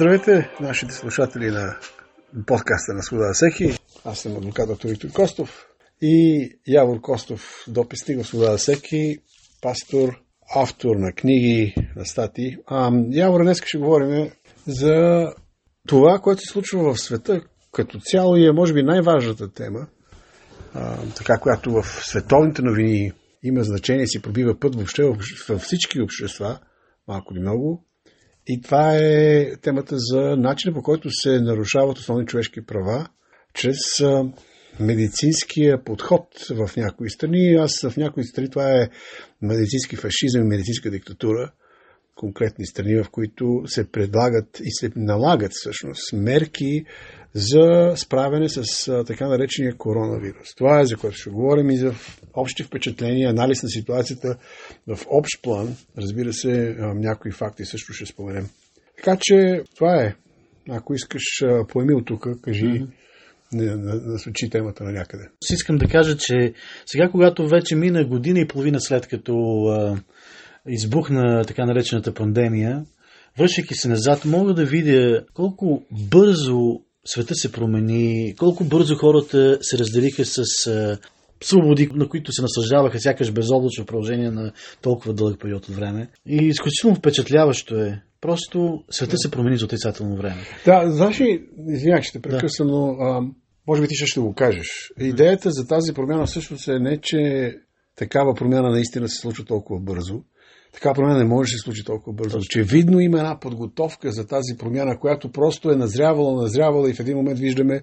Здравейте, нашите слушатели на подкаста на Свобода всеки. Аз съм адвокат доктор Виктор Костов и Явор Костов, дописник в Свобода всеки, пастор, автор на книги, на статии. А, Явор, днес ще говорим за това, което се случва в света като цяло и е, може би, най-важната тема, а, така, която в световните новини има значение, си пробива път въобще във всички общества, малко или много, и това е темата за начина по който се нарушават основни човешки права чрез медицинския подход в някои страни. Аз в някои страни това е медицински фашизъм и медицинска диктатура. Конкретни страни, в които се предлагат и се налагат всъщност мерки за справяне с така наречения коронавирус. Това е за което ще говорим и за общи впечатления, анализ на ситуацията в общ план. Разбира се, някои факти също ще споменем. Така че това е. Ако искаш, поеми от тук, кажи. Mm-hmm насочи темата на някъде. Искам да кажа, че сега, когато вече мина година и половина след като а, избухна така наречената пандемия, връщайки се назад, мога да видя колко бързо света се промени, колко бързо хората се разделиха с свободи, на които се наслаждаваха сякаш безоблачно в продължение на толкова дълъг период от време. И изключително впечатляващо е. Просто света се промени за отрицателно време. Да, знаеш ли, извинявай, ще прекъсвам, да. но а, може би ти ще го кажеш. Идеята за тази промяна всъщност е не, че такава промяна наистина се случва толкова бързо, така промяна не може да се случи толкова бързо. Очевидно има една подготовка за тази промяна, която просто е назрявала, назрявала и в един момент виждаме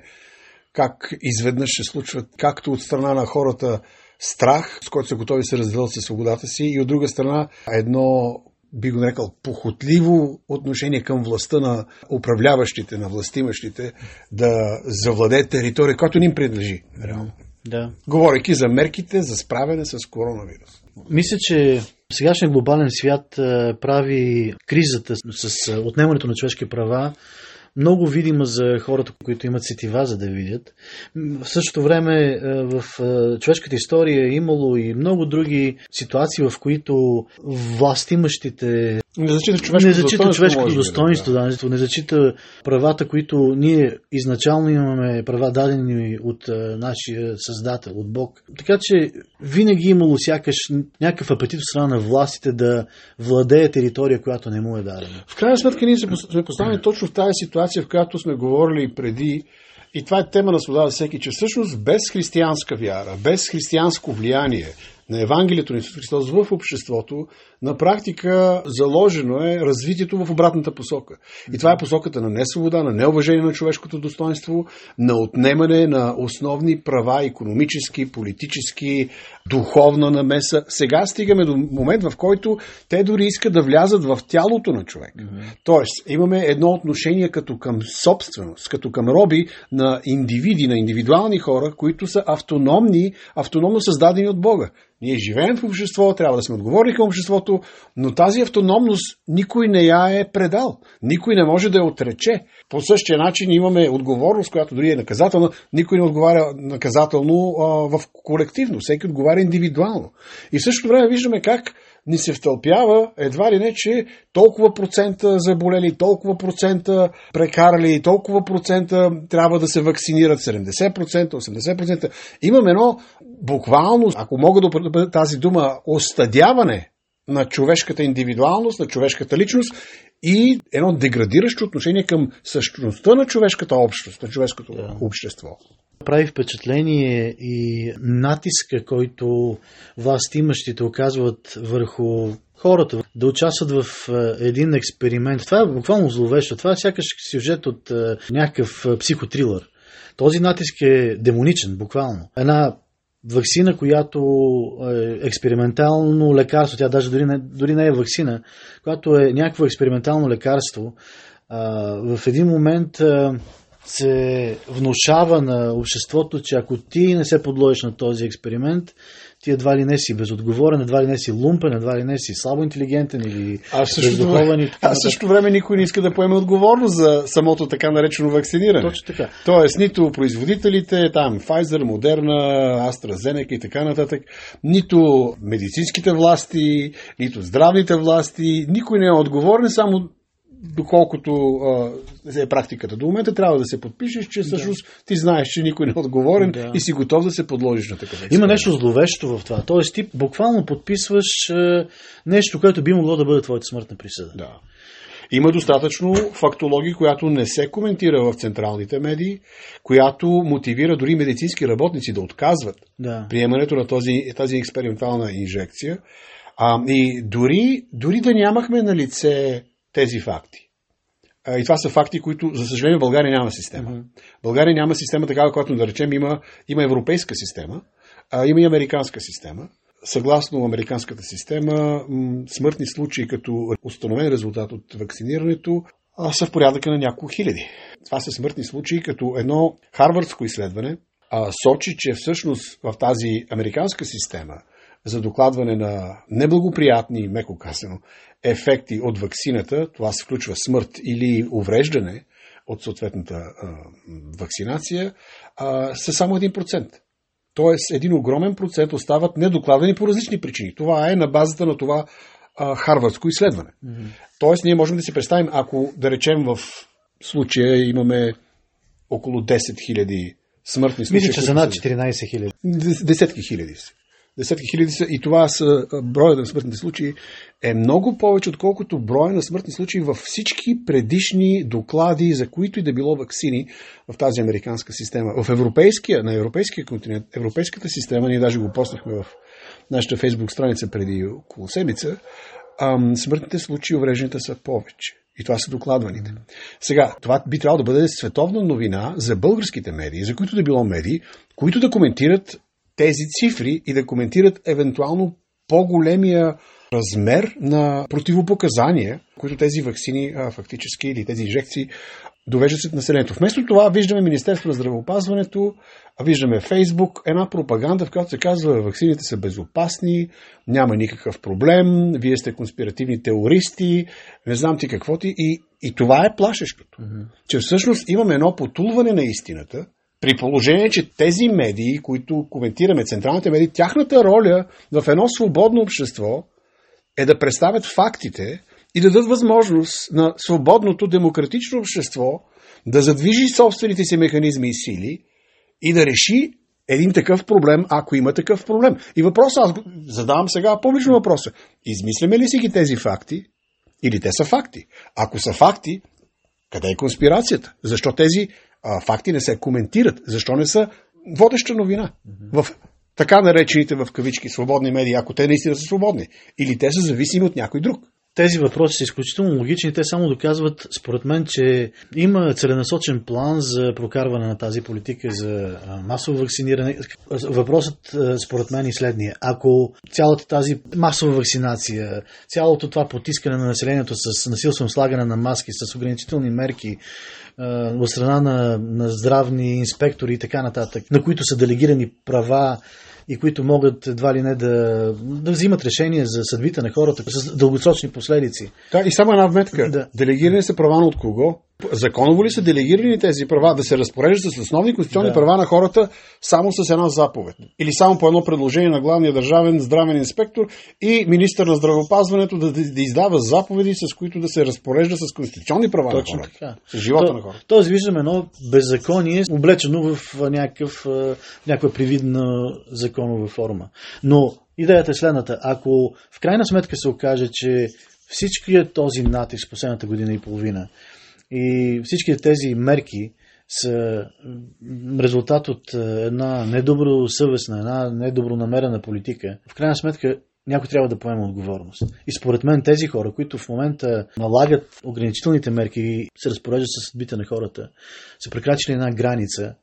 как изведнъж се случват, както от страна на хората страх, с който са готови да се разделят със свободата си, и от друга страна едно би го нарекал, похотливо отношение към властта на управляващите, на властимащите, да завладее територия, която ни им принадлежи. Реално. Да. Говорейки за мерките за справяне с коронавирус. Мисля, че сегашният глобален свят прави кризата с отнемането на човешки права много видима за хората, които имат сетива, за да видят. В същото време в човешката история е имало и много други ситуации, в които властимащите не зачита човешкото, не зачита човешкото достоинство, да, да, не зачита правата, които ние изначално имаме права дадени от а, нашия Създател, от Бог. Така че винаги имало сякаш някакъв апетит от страна на властите да владее територия, която не му е дадена. В крайна сметка ние сме поставени точно в тази ситуация, в която сме говорили преди и това е тема на свобода за всеки, че всъщност без християнска вяра, без християнско влияние, на Евангелието на Исус Христос в обществото, на практика заложено е развитието в обратната посока. И това е посоката на несвобода, на неуважение на човешкото достоинство, на отнемане на основни права, економически, политически, духовна намеса. Сега стигаме до момент, в който те дори искат да влязат в тялото на човек. Mm-hmm. Тоест, имаме едно отношение като към собственост, като към роби на индивиди, на индивидуални хора, които са автономни, автономно създадени от Бога. Ние живеем в общество, трябва да сме отговорни към обществото, но тази автономност никой не я е предал. Никой не може да я отрече. По същия начин имаме отговорност, която дори е наказателна. Никой не отговаря наказателно а, в колективно. Всеки отговаря индивидуално. И в същото време виждаме как ни се втълпява едва ли не, че толкова процента заболели, толкова процента прекарали, толкова процента трябва да се вакцинират, 70%, 80%. Имаме едно буквално, ако мога да тази дума, остадяване на човешката индивидуалност, на човешката личност и едно деградиращо отношение към същността на човешката общност, на човешкото да. общество. Прави впечатление и натиска, който властимащите оказват върху хората да участват в е, един експеримент. Това е буквално зловещо. Това е сякаш сюжет от е, някакъв е, психотрилър. Този натиск е демоничен, буквално. Една вакцина, която е експериментално лекарство, тя даже дори не, дори не е вакцина, която е някакво експериментално лекарство, в един момент се внушава на обществото, че ако ти не се подложиш на този експеримент, ти едва ли не си безотговорен, едва ли не си лумпен, едва ли не си слабо интелигентен или а също време, А също време никой не иска да поеме отговорност за самото така наречено вакциниране. Точно така. Тоест, нито производителите, там Pfizer, Moderna, AstraZeneca и така нататък, нито медицинските власти, нито здравните власти, никой не е отговорен, само доколкото а, е практиката до момента, трябва да се подпишеш, че всъщност да. ти знаеш, че никой не е отговорен да. и си готов да се подложиш на такъв Има нещо зловещо в това. Тоест ти буквално подписваш е, нещо, което би могло да бъде твоята смъртна присъда. Да. Има достатъчно фактологи, която не се коментира в централните медии, която мотивира дори медицински работници да отказват да. приемането на този, тази експериментална инжекция. А, и дори, дори да нямахме на лице тези факти. И това са факти, които, за съжаление, България няма система. Mm-hmm. България няма система такава, която да речем има, има европейска система, а, има и американска система. Съгласно американската система, смъртни случаи като установен резултат от вакцинирането са в порядъка на няколко хиляди. Това са смъртни случаи, като едно харвардско изследване а, сочи, че всъщност в тази американска система за докладване на неблагоприятни, меко казано, ефекти от вакцината, това се включва смърт или увреждане от съответната а, вакцинация, а, са само 1%. Тоест, един огромен процент остават недокладени по различни причини. Това е на базата на това а, харвардско изследване. Mm-hmm. Тоест, ние можем да си представим, ако, да речем, в случая имаме около 10 000 смъртни случаи. Мисля, че са над 14 000. Десетки хиляди десетки хиляди са, и това са броя на смъртните случаи, е много повече, отколкото броя на смъртни случаи във всички предишни доклади, за които и да било вакцини в тази американска система. В европейския, на европейския континент, европейската система, ние даже го поснахме в нашата фейсбук страница преди около седмица, смъртните случаи увреждането са повече. И това са докладваните. Сега, това би трябвало да бъде световна новина за българските медии, за които да било медии, които да коментират тези цифри и да коментират евентуално по-големия размер на противопоказания, които тези вакцини а, фактически или тези инжекции довеждат се населението. Вместо това виждаме Министерство на здравеопазването, виждаме Фейсбук, една пропаганда, в която се казва, вакцините са безопасни, няма никакъв проблем, вие сте конспиративни теористи, не знам ти какво ти. И, и това е плашещото. Mm-hmm. Че всъщност имаме едно потулване на истината, при положение, че тези медии, които коментираме, централните медии, тяхната роля в едно свободно общество е да представят фактите и да дадат възможност на свободното демократично общество да задвижи собствените си механизми и сили и да реши един такъв проблем, ако има такъв проблем. И въпросът, аз задавам сега публично въпроса. Измисляме ли си ги тези факти или те са факти? Ако са факти, къде е конспирацията? Защо тези факти не се коментират. Защо не са водеща новина в така наречените в кавички свободни медии, ако те наистина са свободни? Или те са зависими от някой друг? Тези въпроси са изключително логични. Те само доказват, според мен, че има целенасочен план за прокарване на тази политика за масово вакциниране. Въпросът, според мен, е следния. Ако цялата тази масова вакцинация, цялото това потискане на населението с насилствено слагане на маски, с ограничителни мерки, от страна на, на здравни инспектори и така нататък, на които са делегирани права и които могат едва ли не да, да взимат решения за съдбите на хората с дългосрочни последици. Да, и само една вметка. Да. Делегирани са права от кого? Законово ли са делегирани тези права да се разпореждат с основни конституционни да. права на хората само с една заповед? Или само по едно предложение на главния държавен здравен инспектор и министър на здравеопазването да, да, да издава заповеди, с които да се разпорежда с конституционни права Точно на хората? Така. С живота То, на хората. Тоест виждаме едно беззаконие, облечено в някакъв, някаква привидна законова форма. Но идеята е следната. Ако в крайна сметка се окаже, че всичкият този натиск последната година и половина и всички тези мерки са резултат от е, една недобросъвестна, една недобронамерена политика. В крайна сметка някой трябва да поема отговорност. И според мен тези хора, които в момента налагат ограничителните мерки и се разпореждат с съдбите на хората, са прекрачили една граница,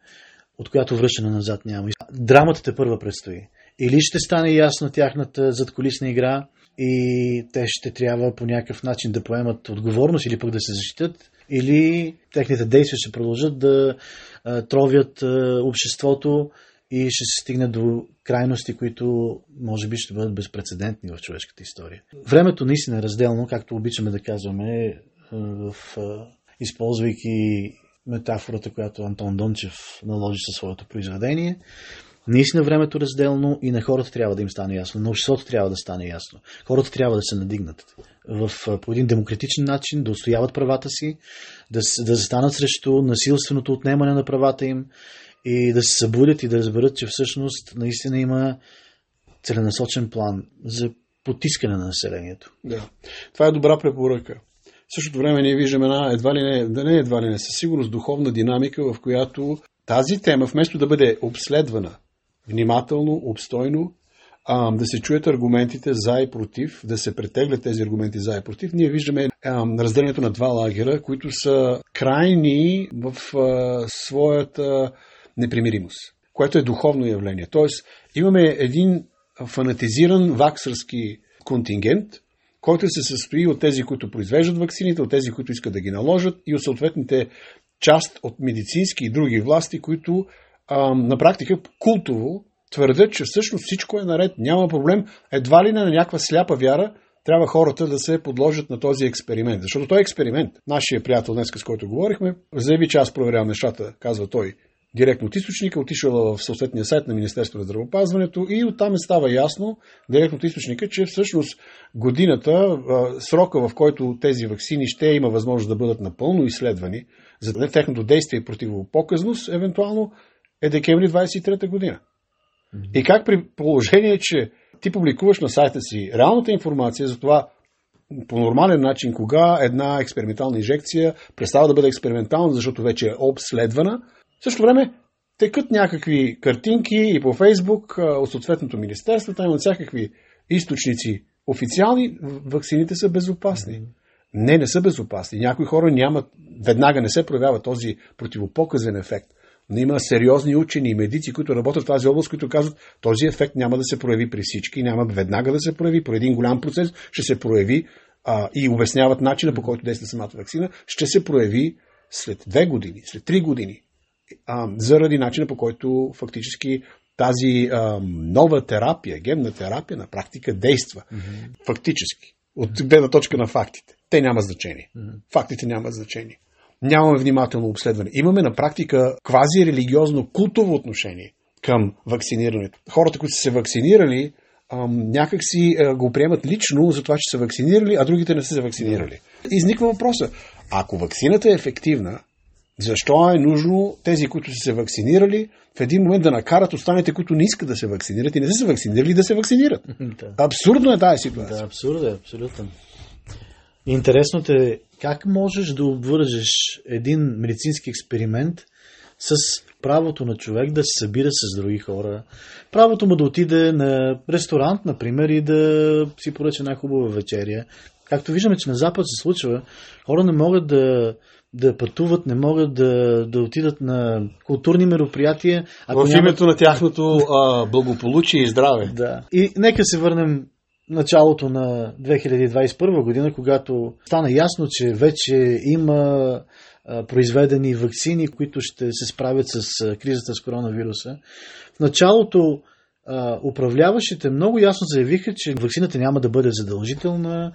от която връщане назад няма. Драмата те първа предстои. Или ще стане ясна тяхната задколисна игра и те ще трябва по някакъв начин да поемат отговорност или пък да се защитят, или техните действия ще продължат да тровят обществото и ще се стигне до крайности, които може би ще бъдат безпредседентни в човешката история. Времето наистина е разделно, както обичаме да казваме, в, използвайки метафората, която Антон Дончев наложи със своето произведение. Наистина времето разделно и на хората трябва да им стане ясно, на обществото трябва да стане ясно. Хората трябва да се надигнат в, по един демократичен начин, да устояват правата си, да, да застанат срещу насилственото отнемане на правата им и да се събудят и да разберат, че всъщност наистина има целенасочен план за потискане на населението. Да. Това е добра препоръка. В същото време ние виждаме една едва ли не, да не едва ли не, със сигурност духовна динамика, в която тази тема, вместо да бъде обследвана внимателно, обстойно, а, да се чуят аргументите за и против, да се претеглят тези аргументи за и против, ние виждаме а, разделението на два лагера, които са крайни в а, своята непримиримост, което е духовно явление. Тоест, имаме един фанатизиран ваксърски контингент, който се състои от тези, които произвеждат вакцините, от тези, които искат да ги наложат и от съответните част от медицински и други власти, които а, на практика култово твърдят, че всъщност всичко е наред, няма проблем, едва ли не на някаква сляпа вяра трябва хората да се подложат на този експеримент. Защото той е експеримент. Нашия приятел днес, с който говорихме, заяви, че аз проверявам нещата, казва той, директно от източника, отишъл в съответния сайт на Министерството на здравопазването и оттам е става ясно, директно от източника, че всъщност годината, срока в който тези вакцини ще има възможност да бъдат напълно изследвани, за техното действие и противопоказност, евентуално е декември 23 година. И как при положение, че ти публикуваш на сайта си реалната информация за това по нормален начин, кога една експериментална инжекция престава да бъде експериментална, защото вече е обследвана, в същото време текат някакви картинки и по Фейсбук от съответното министерство, там имат всякакви източници официални, вакцините са безопасни. Не, не са безопасни. Някои хора нямат, веднага не се проявява този противопоказен ефект. Но има сериозни учени и медици, които работят в тази област, които казват, този ефект няма да се прояви при всички, няма веднага да се прояви, по един голям процес ще се прояви а, и обясняват начина по който действа самата вакцина, ще се прояви след две години, след три години, а, заради начина по който фактически тази а, нова терапия, генна терапия на практика действа. Mm-hmm. Фактически. От гледна точка на фактите. Те няма значение. Mm-hmm. Фактите нямат значение нямаме внимателно обследване. Имаме на практика квази-религиозно култово отношение към вакцинирането. Хората, които са се вакцинирали, някак си го приемат лично за това, че са вакцинирали, а другите не са се вакцинирали. Изниква въпроса, ако вакцината е ефективна, защо е нужно тези, които са се вакцинирали, в един момент да накарат останалите, които не искат да се вакцинират и не са се вакцинирали, да се вакцинират? Абсурдно е тази ситуация. Да, абсурдно е, абсолютно. Интересното е как можеш да обвържеш един медицински експеримент с правото на човек да се събира с други хора, правото му да отиде на ресторант, например, и да си поръча една хубава вечеря. Както виждаме, че на Запад се случва, хора не могат да, да пътуват, не могат да, да отидат на културни мероприятия. Ако в нямат... името на тяхното а, благополучие и здраве. Да. И нека се върнем началото на 2021 година, когато стана ясно, че вече има произведени вакцини, които ще се справят с кризата с коронавируса. В началото управляващите много ясно заявиха, че вакцината няма да бъде задължителна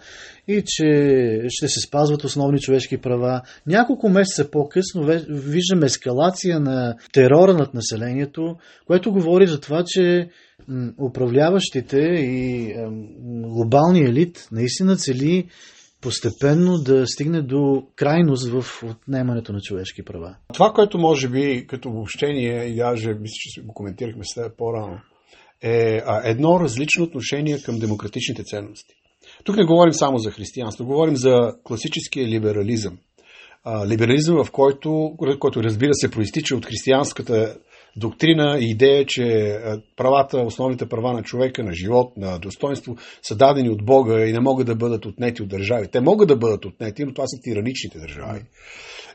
и че ще се спазват основни човешки права. Няколко месеца по-късно виждаме ескалация на терора над населението, което говори за това, че управляващите и глобалния елит наистина цели постепенно да стигне до крайност в отнемането на човешки права. Това, което може би като обобщение, и даже мисля, че го коментирахме с по-рано, е едно различно отношение към демократичните ценности. Тук не говорим само за християнство, говорим за класическия либерализъм. Либерализъм, в който, който разбира се проистича от християнската доктрина и идея, че правата, основните права на човека, на живот, на достоинство са дадени от Бога и не могат да бъдат отнети от държави. Те могат да бъдат отнети, но това са тираничните държави.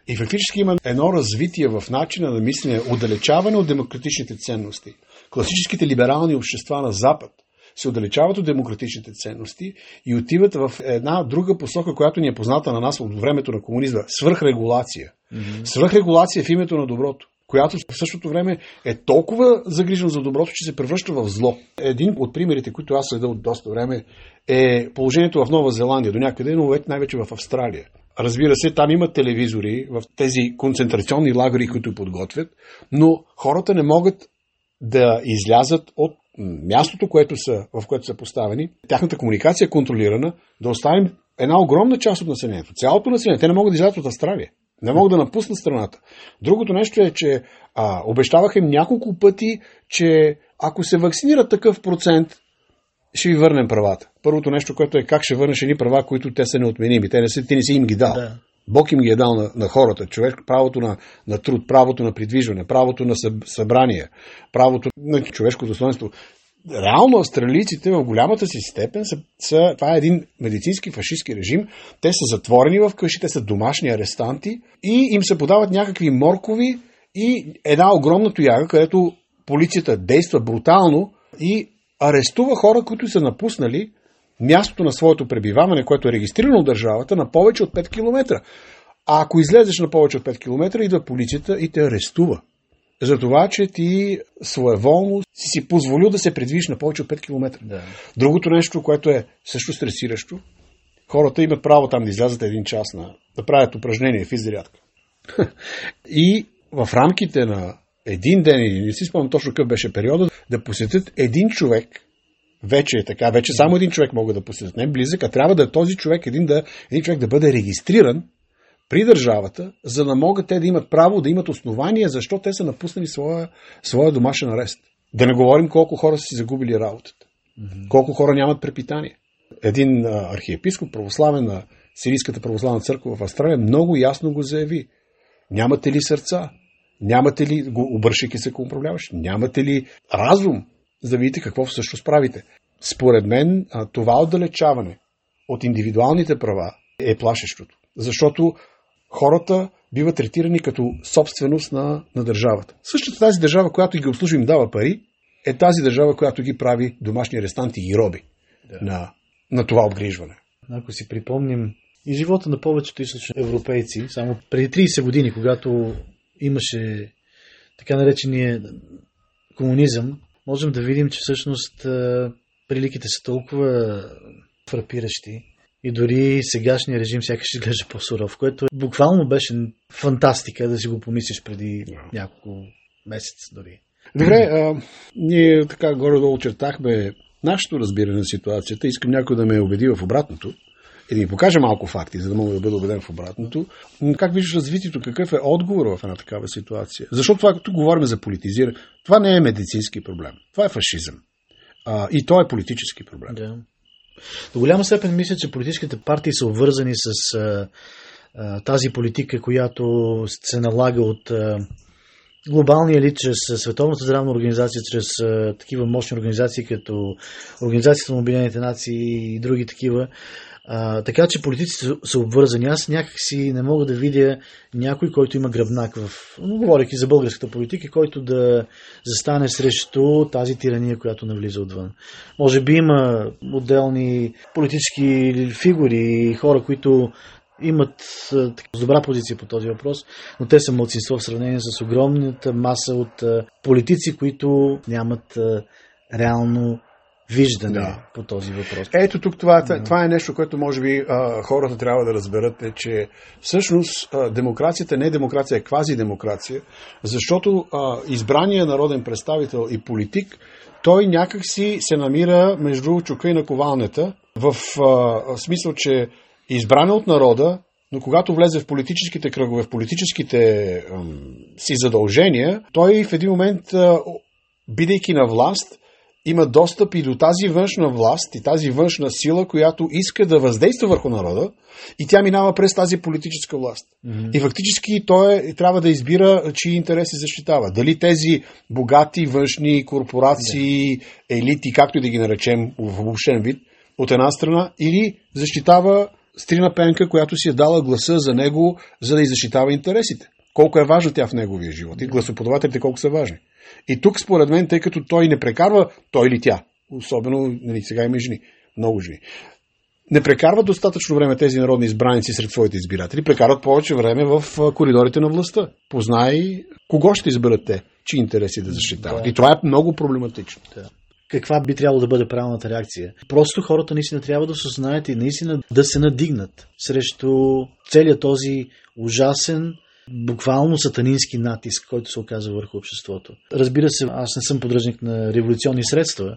И фактически има едно развитие в начина на мислене, отдалечаване от демократичните ценности. Класическите либерални общества на Запад се отдалечават от демократичните ценности и отиват в една друга посока, която ни е позната на нас от времето на комунизма свръхрегулация. Mm-hmm. Свръхрегулация в името на доброто която в същото време е толкова загрижена за доброто, че се превръща в зло. Един от примерите, които аз следа от доста време, е положението в Нова Зеландия, до някъде, но най-вече в Австралия. Разбира се, там има телевизори в тези концентрационни лагери, които подготвят, но хората не могат да излязат от мястото, което са, в което са поставени, тяхната комуникация е контролирана, да оставим една огромна част от населението, цялото население. Те не могат да излязат от Австралия. Не могат да напуснат страната. Другото нещо е, че а, обещаваха им няколко пъти, че ако се вакцинира такъв процент, ще ви върнем правата. Първото нещо, което е как ще върнеш едни права, които те са неотменими. Те не си, ти не си им ги дал. Да. Бог им ги е дал на, на хората. Човек, правото на, на труд, правото на придвижване, правото на събрание, правото на човешко достоинство. Реално австралийците в голямата си степен са, са, това е един медицински фашистски режим. Те са затворени в къщи, те са домашни арестанти и им се подават някакви моркови и една огромна тояга, където полицията действа брутално и арестува хора, които са напуснали мястото на своето пребиваване, което е регистрирано от държавата, на повече от 5 км. А ако излезеш на повече от 5 км, идва полицията и те арестува. За това, че ти своеволно си си позволил да се предвижиш на повече от 5 км. Да. Другото нещо, което е също стресиращо, хората имат право там да излязат един час на, да правят упражнение, физзарядка. и в рамките на един ден, не си спомням точно какъв беше периода, да посетят един човек, вече е така, вече само един човек могат да посетят, не близък, а трябва да е този човек, един, да, един човек да бъде регистриран при държавата, за да могат те да имат право, да имат основания, защо те са напуснали своя, своя домашен арест. Да не говорим колко хора са си загубили работата. Mm-hmm. Колко хора нямат препитание. Един архиепископ, православен на Сирийската православна църква в Австралия, много ясно го заяви. Нямате ли сърца? Нямате ли, обръщайки се към управляващ, нямате ли разум, за да видите какво всъщност правите? Според мен това отдалечаване от индивидуалните права е плашещото. Защото хората биват третирани като собственост на, на държавата. Същата тази държава, която ги обслужва им дава пари, е тази държава, която ги прави домашни арестанти и роби да. на, на това обгрижване. Ако си припомним и живота на повечето източни европейци, само преди 30 години, когато имаше така наречения комунизъм, можем да видим, че всъщност приликите са толкова фрапиращи и дори сегашния режим сякаш изглежда по-суров, което буквално беше фантастика да си го помислиш преди няколко месеца дори. Добре, а, ние така горе-долу чертахме нашето разбиране на ситуацията. Искам някой да ме убеди в обратното и да ми покаже малко факти, за да мога да бъда убеден в обратното. Как виждаш развитието? Какъв е отговор в една такава ситуация? Защото това, тук говорим за политизиране, това не е медицински проблем. Това е фашизъм. А, и то е политически проблем. Да. До голяма степен мисля, че политическите партии са обвързани с а, а, тази политика, която се налага от а, глобалния елит чрез Световната здравна организация, чрез а, такива мощни организации като Организацията на Обединените нации и други такива. А, така че политиците са обвързани. Аз някакси не мога да видя някой, който има гръбнак в... Говоряки за българската политика, който да застане срещу тази тирания, която навлиза отвън. Може би има отделни политически фигури и хора, които имат добра позиция по този въпрос, но те са младсинство в сравнение с огромната маса от политици, които нямат реално виждане да. по този въпрос. Ето тук това, да. това е нещо, което може би а, хората трябва да разберат, е, че всъщност а, демокрацията не е демокрация, е квази-демокрация, защото а, избрания народен представител и политик, той някакси се намира между чука и наковалнята, в а, смисъл, че избран е от народа, но когато влезе в политическите кръгове, в политическите а, си задължения, той в един момент, а, бидейки на власт, има достъп и до тази външна власт и тази външна сила, която иска да въздейства върху народа и тя минава през тази политическа власт. Mm-hmm. И фактически той е, трябва да избира чии интереси защитава. Дали тези богати външни корпорации, yeah. елити, както и да ги наречем в обобщен вид, от една страна, или защитава Стрина Пенка, която си е дала гласа за него, за да и защитава интересите. Колко е важна тя в неговия живот и гласоподавателите колко са важни. И тук, според мен, тъй като той не прекарва, той или тя, особено нали, сега има жени, много жени, не прекарват достатъчно време тези народни избраници сред своите избиратели, прекарват повече време в коридорите на властта. Познай кого ще изберат те, чи интереси да защитават. Да. И това е много проблематично. Да. Каква би трябвало да бъде правилната реакция? Просто хората наистина трябва да се знаят и наистина да се надигнат срещу целият този ужасен буквално сатанински натиск, който се оказа върху обществото. Разбира се, аз не съм поддръжник на революционни средства.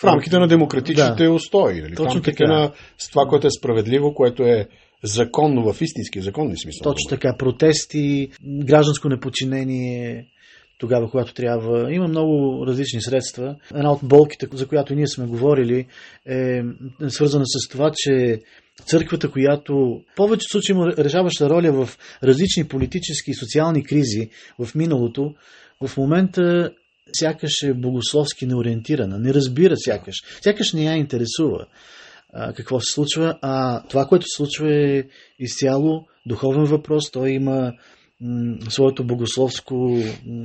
В рамките на демократичните да. устои. Нали? Точно в рамките така. на това, което е справедливо, което е законно в истински, законни смисъл. Точно така. Протести, гражданско неподчинение, тогава, когато трябва. Има много различни средства. Една от болките, за която ние сме говорили, е свързана с това, че църквата, която в повечето случаи има решаваща роля в различни политически и социални кризи в миналото, в момента сякаш е богословски неориентирана, не разбира сякаш, сякаш не я интересува а, какво се случва, а това, което се случва е изцяло духовен въпрос, той има своето богословско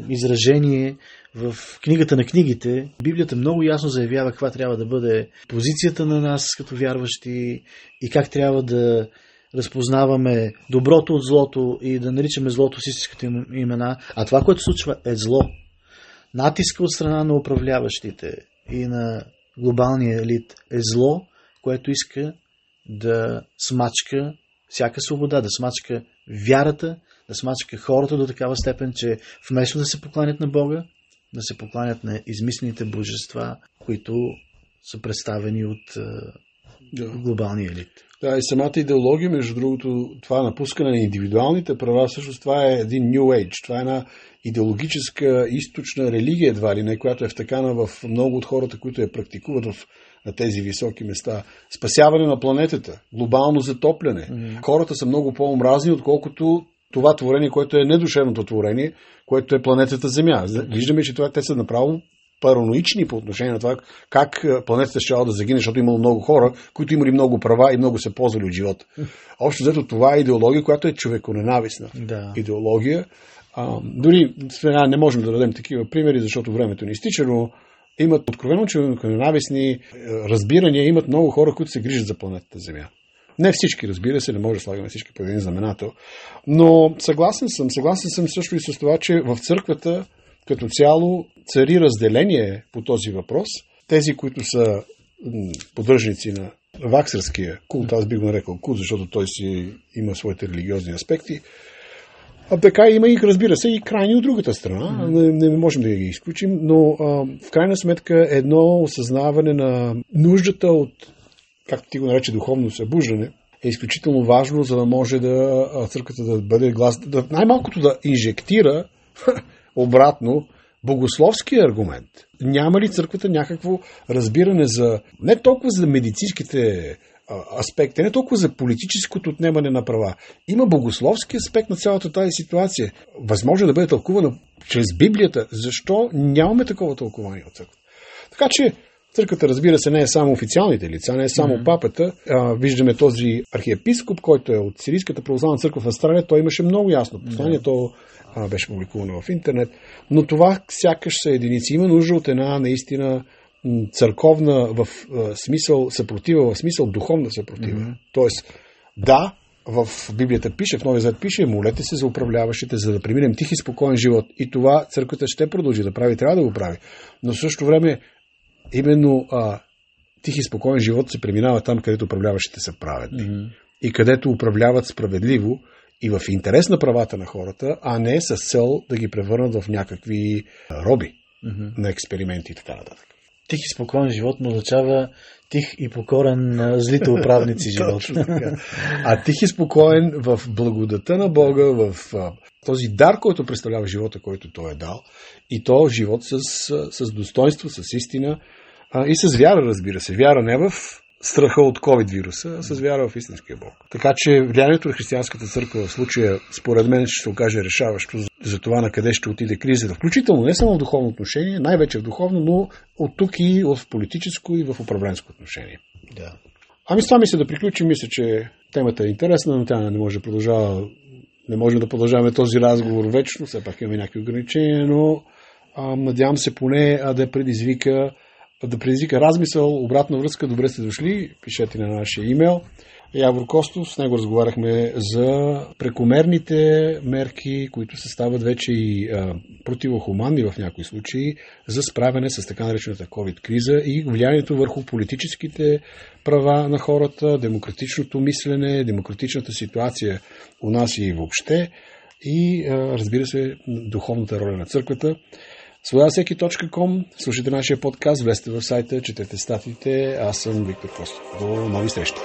изражение в книгата на книгите. Библията много ясно заявява каква трябва да бъде позицията на нас като вярващи и как трябва да разпознаваме доброто от злото и да наричаме злото с истинските имена. А това, което случва е зло. Натиска от страна на управляващите и на глобалния елит е зло, което иска да смачка всяка свобода, да смачка вярата, да смачка хората до такава степен, че вместо да се покланят на Бога, да се покланят на измислените божества, които са представени от да. глобалния елит. Да, и самата идеология, между другото, това напускане на индивидуалните права, всъщност това е един New Age. Това е една идеологическа източна религия, едва ли не, която е втъкана в много от хората, които я практикуват в на тези високи места. Спасяване на планетата, глобално затопляне. Mm-hmm. Хората са много по-омразни, отколкото това творение, което е недушевното творение, което е планетата Земя. Виждаме, че това те са направо параноични по отношение на това как планетата ще да загине, защото имало много хора, които имали много права и много се ползвали от живота. Общо взето това е идеология, която е човеконенавистна да. идеология. А, дори сега не можем да дадем такива примери, защото времето ни изтича, но имат откровено човеконенавистни разбирания, имат много хора, които се грижат за планетата Земя. Не всички, разбира се, не може да слагаме всички по един знаменател. Но съгласен съм, съгласен съм също и с това, че в църквата като цяло цари разделение по този въпрос. Тези, които са поддръжници на ваксърския култ, аз би го нарекал култ, защото той си има своите религиозни аспекти, а така има и, разбира се, и крайни от другата страна. Не, не можем да ги изключим, но а, в крайна сметка едно осъзнаване на нуждата от, както ти го нарече, духовно събуждане, е изключително важно, за да може да църквата да бъде глас, да, най-малкото да инжектира обратно богословския аргумент. Няма ли църквата някакво разбиране за не толкова за медицинските аспекти, не толкова за политическото отнемане на права. Има богословски аспект на цялата тази ситуация. Възможно да бъде тълкувана чрез Библията. Защо нямаме такова тълкование от църквата? Така че Църквата, разбира се, не е само официалните лица, не е само mm-hmm. папата. А, виждаме този архиепископ, който е от Сирийската православна църква в Австралия. Той имаше много ясно послание. Mm-hmm. То а, беше публикувано в интернет. Но това сякаш са единици. Има нужда от една наистина църковна в а, смисъл съпротива, в смисъл духовна съпротива. Mm-hmm. Тоест, да, в Библията пише, в Новия Завет пише, молете се за управляващите, за да преминем тих и спокоен живот. И това църквата ще продължи да прави, трябва да го прави. Но в същото време, именно а, тих и спокоен живот се преминава там, където управляващите са праведни. Mm-hmm. И където управляват справедливо и в интерес на правата на хората, а не с цел да ги превърнат в някакви роби mm-hmm. на експерименти и така нататък. Тих и спокоен живот му означава тих и покорен на злите управници живот. а тих и спокоен в благодата на Бога, в този дар, който представлява живота, който Той е дал, и то живот с, с достоинство, с истина а, и с вяра, разбира се. Вяра не в страха от COVID-вируса, а с вяра в истинския Бог. Така че влиянието на християнската църква в случая, според мен, ще се окаже решаващо за това на къде ще отиде кризата. Включително не само в духовно отношение, най-вече в духовно, но от тук и в политическо и в управленско отношение. Да. Ами с това мисля да приключим. Мисля, че темата е интересна, но тя не може да продължава. Не можем да продължаваме този разговор вечно, все пак имаме някакви ограничения, но а, надявам се поне а, да предизвика да предизвика размисъл, обратна връзка, добре сте дошли, пишете на нашия имейл. Явор Костов, с него разговаряхме за прекомерните мерки, които се стават вече и противохуманни в някои случаи, за справяне с така наречената COVID-криза и влиянието върху политическите права на хората, демократичното мислене, демократичната ситуация у нас и въобще. и разбира се духовната роля на църквата. Свободасеки.com Слушайте нашия подкаст, влезте в сайта, четете статите. Аз съм Виктор Костов. До нови срещи!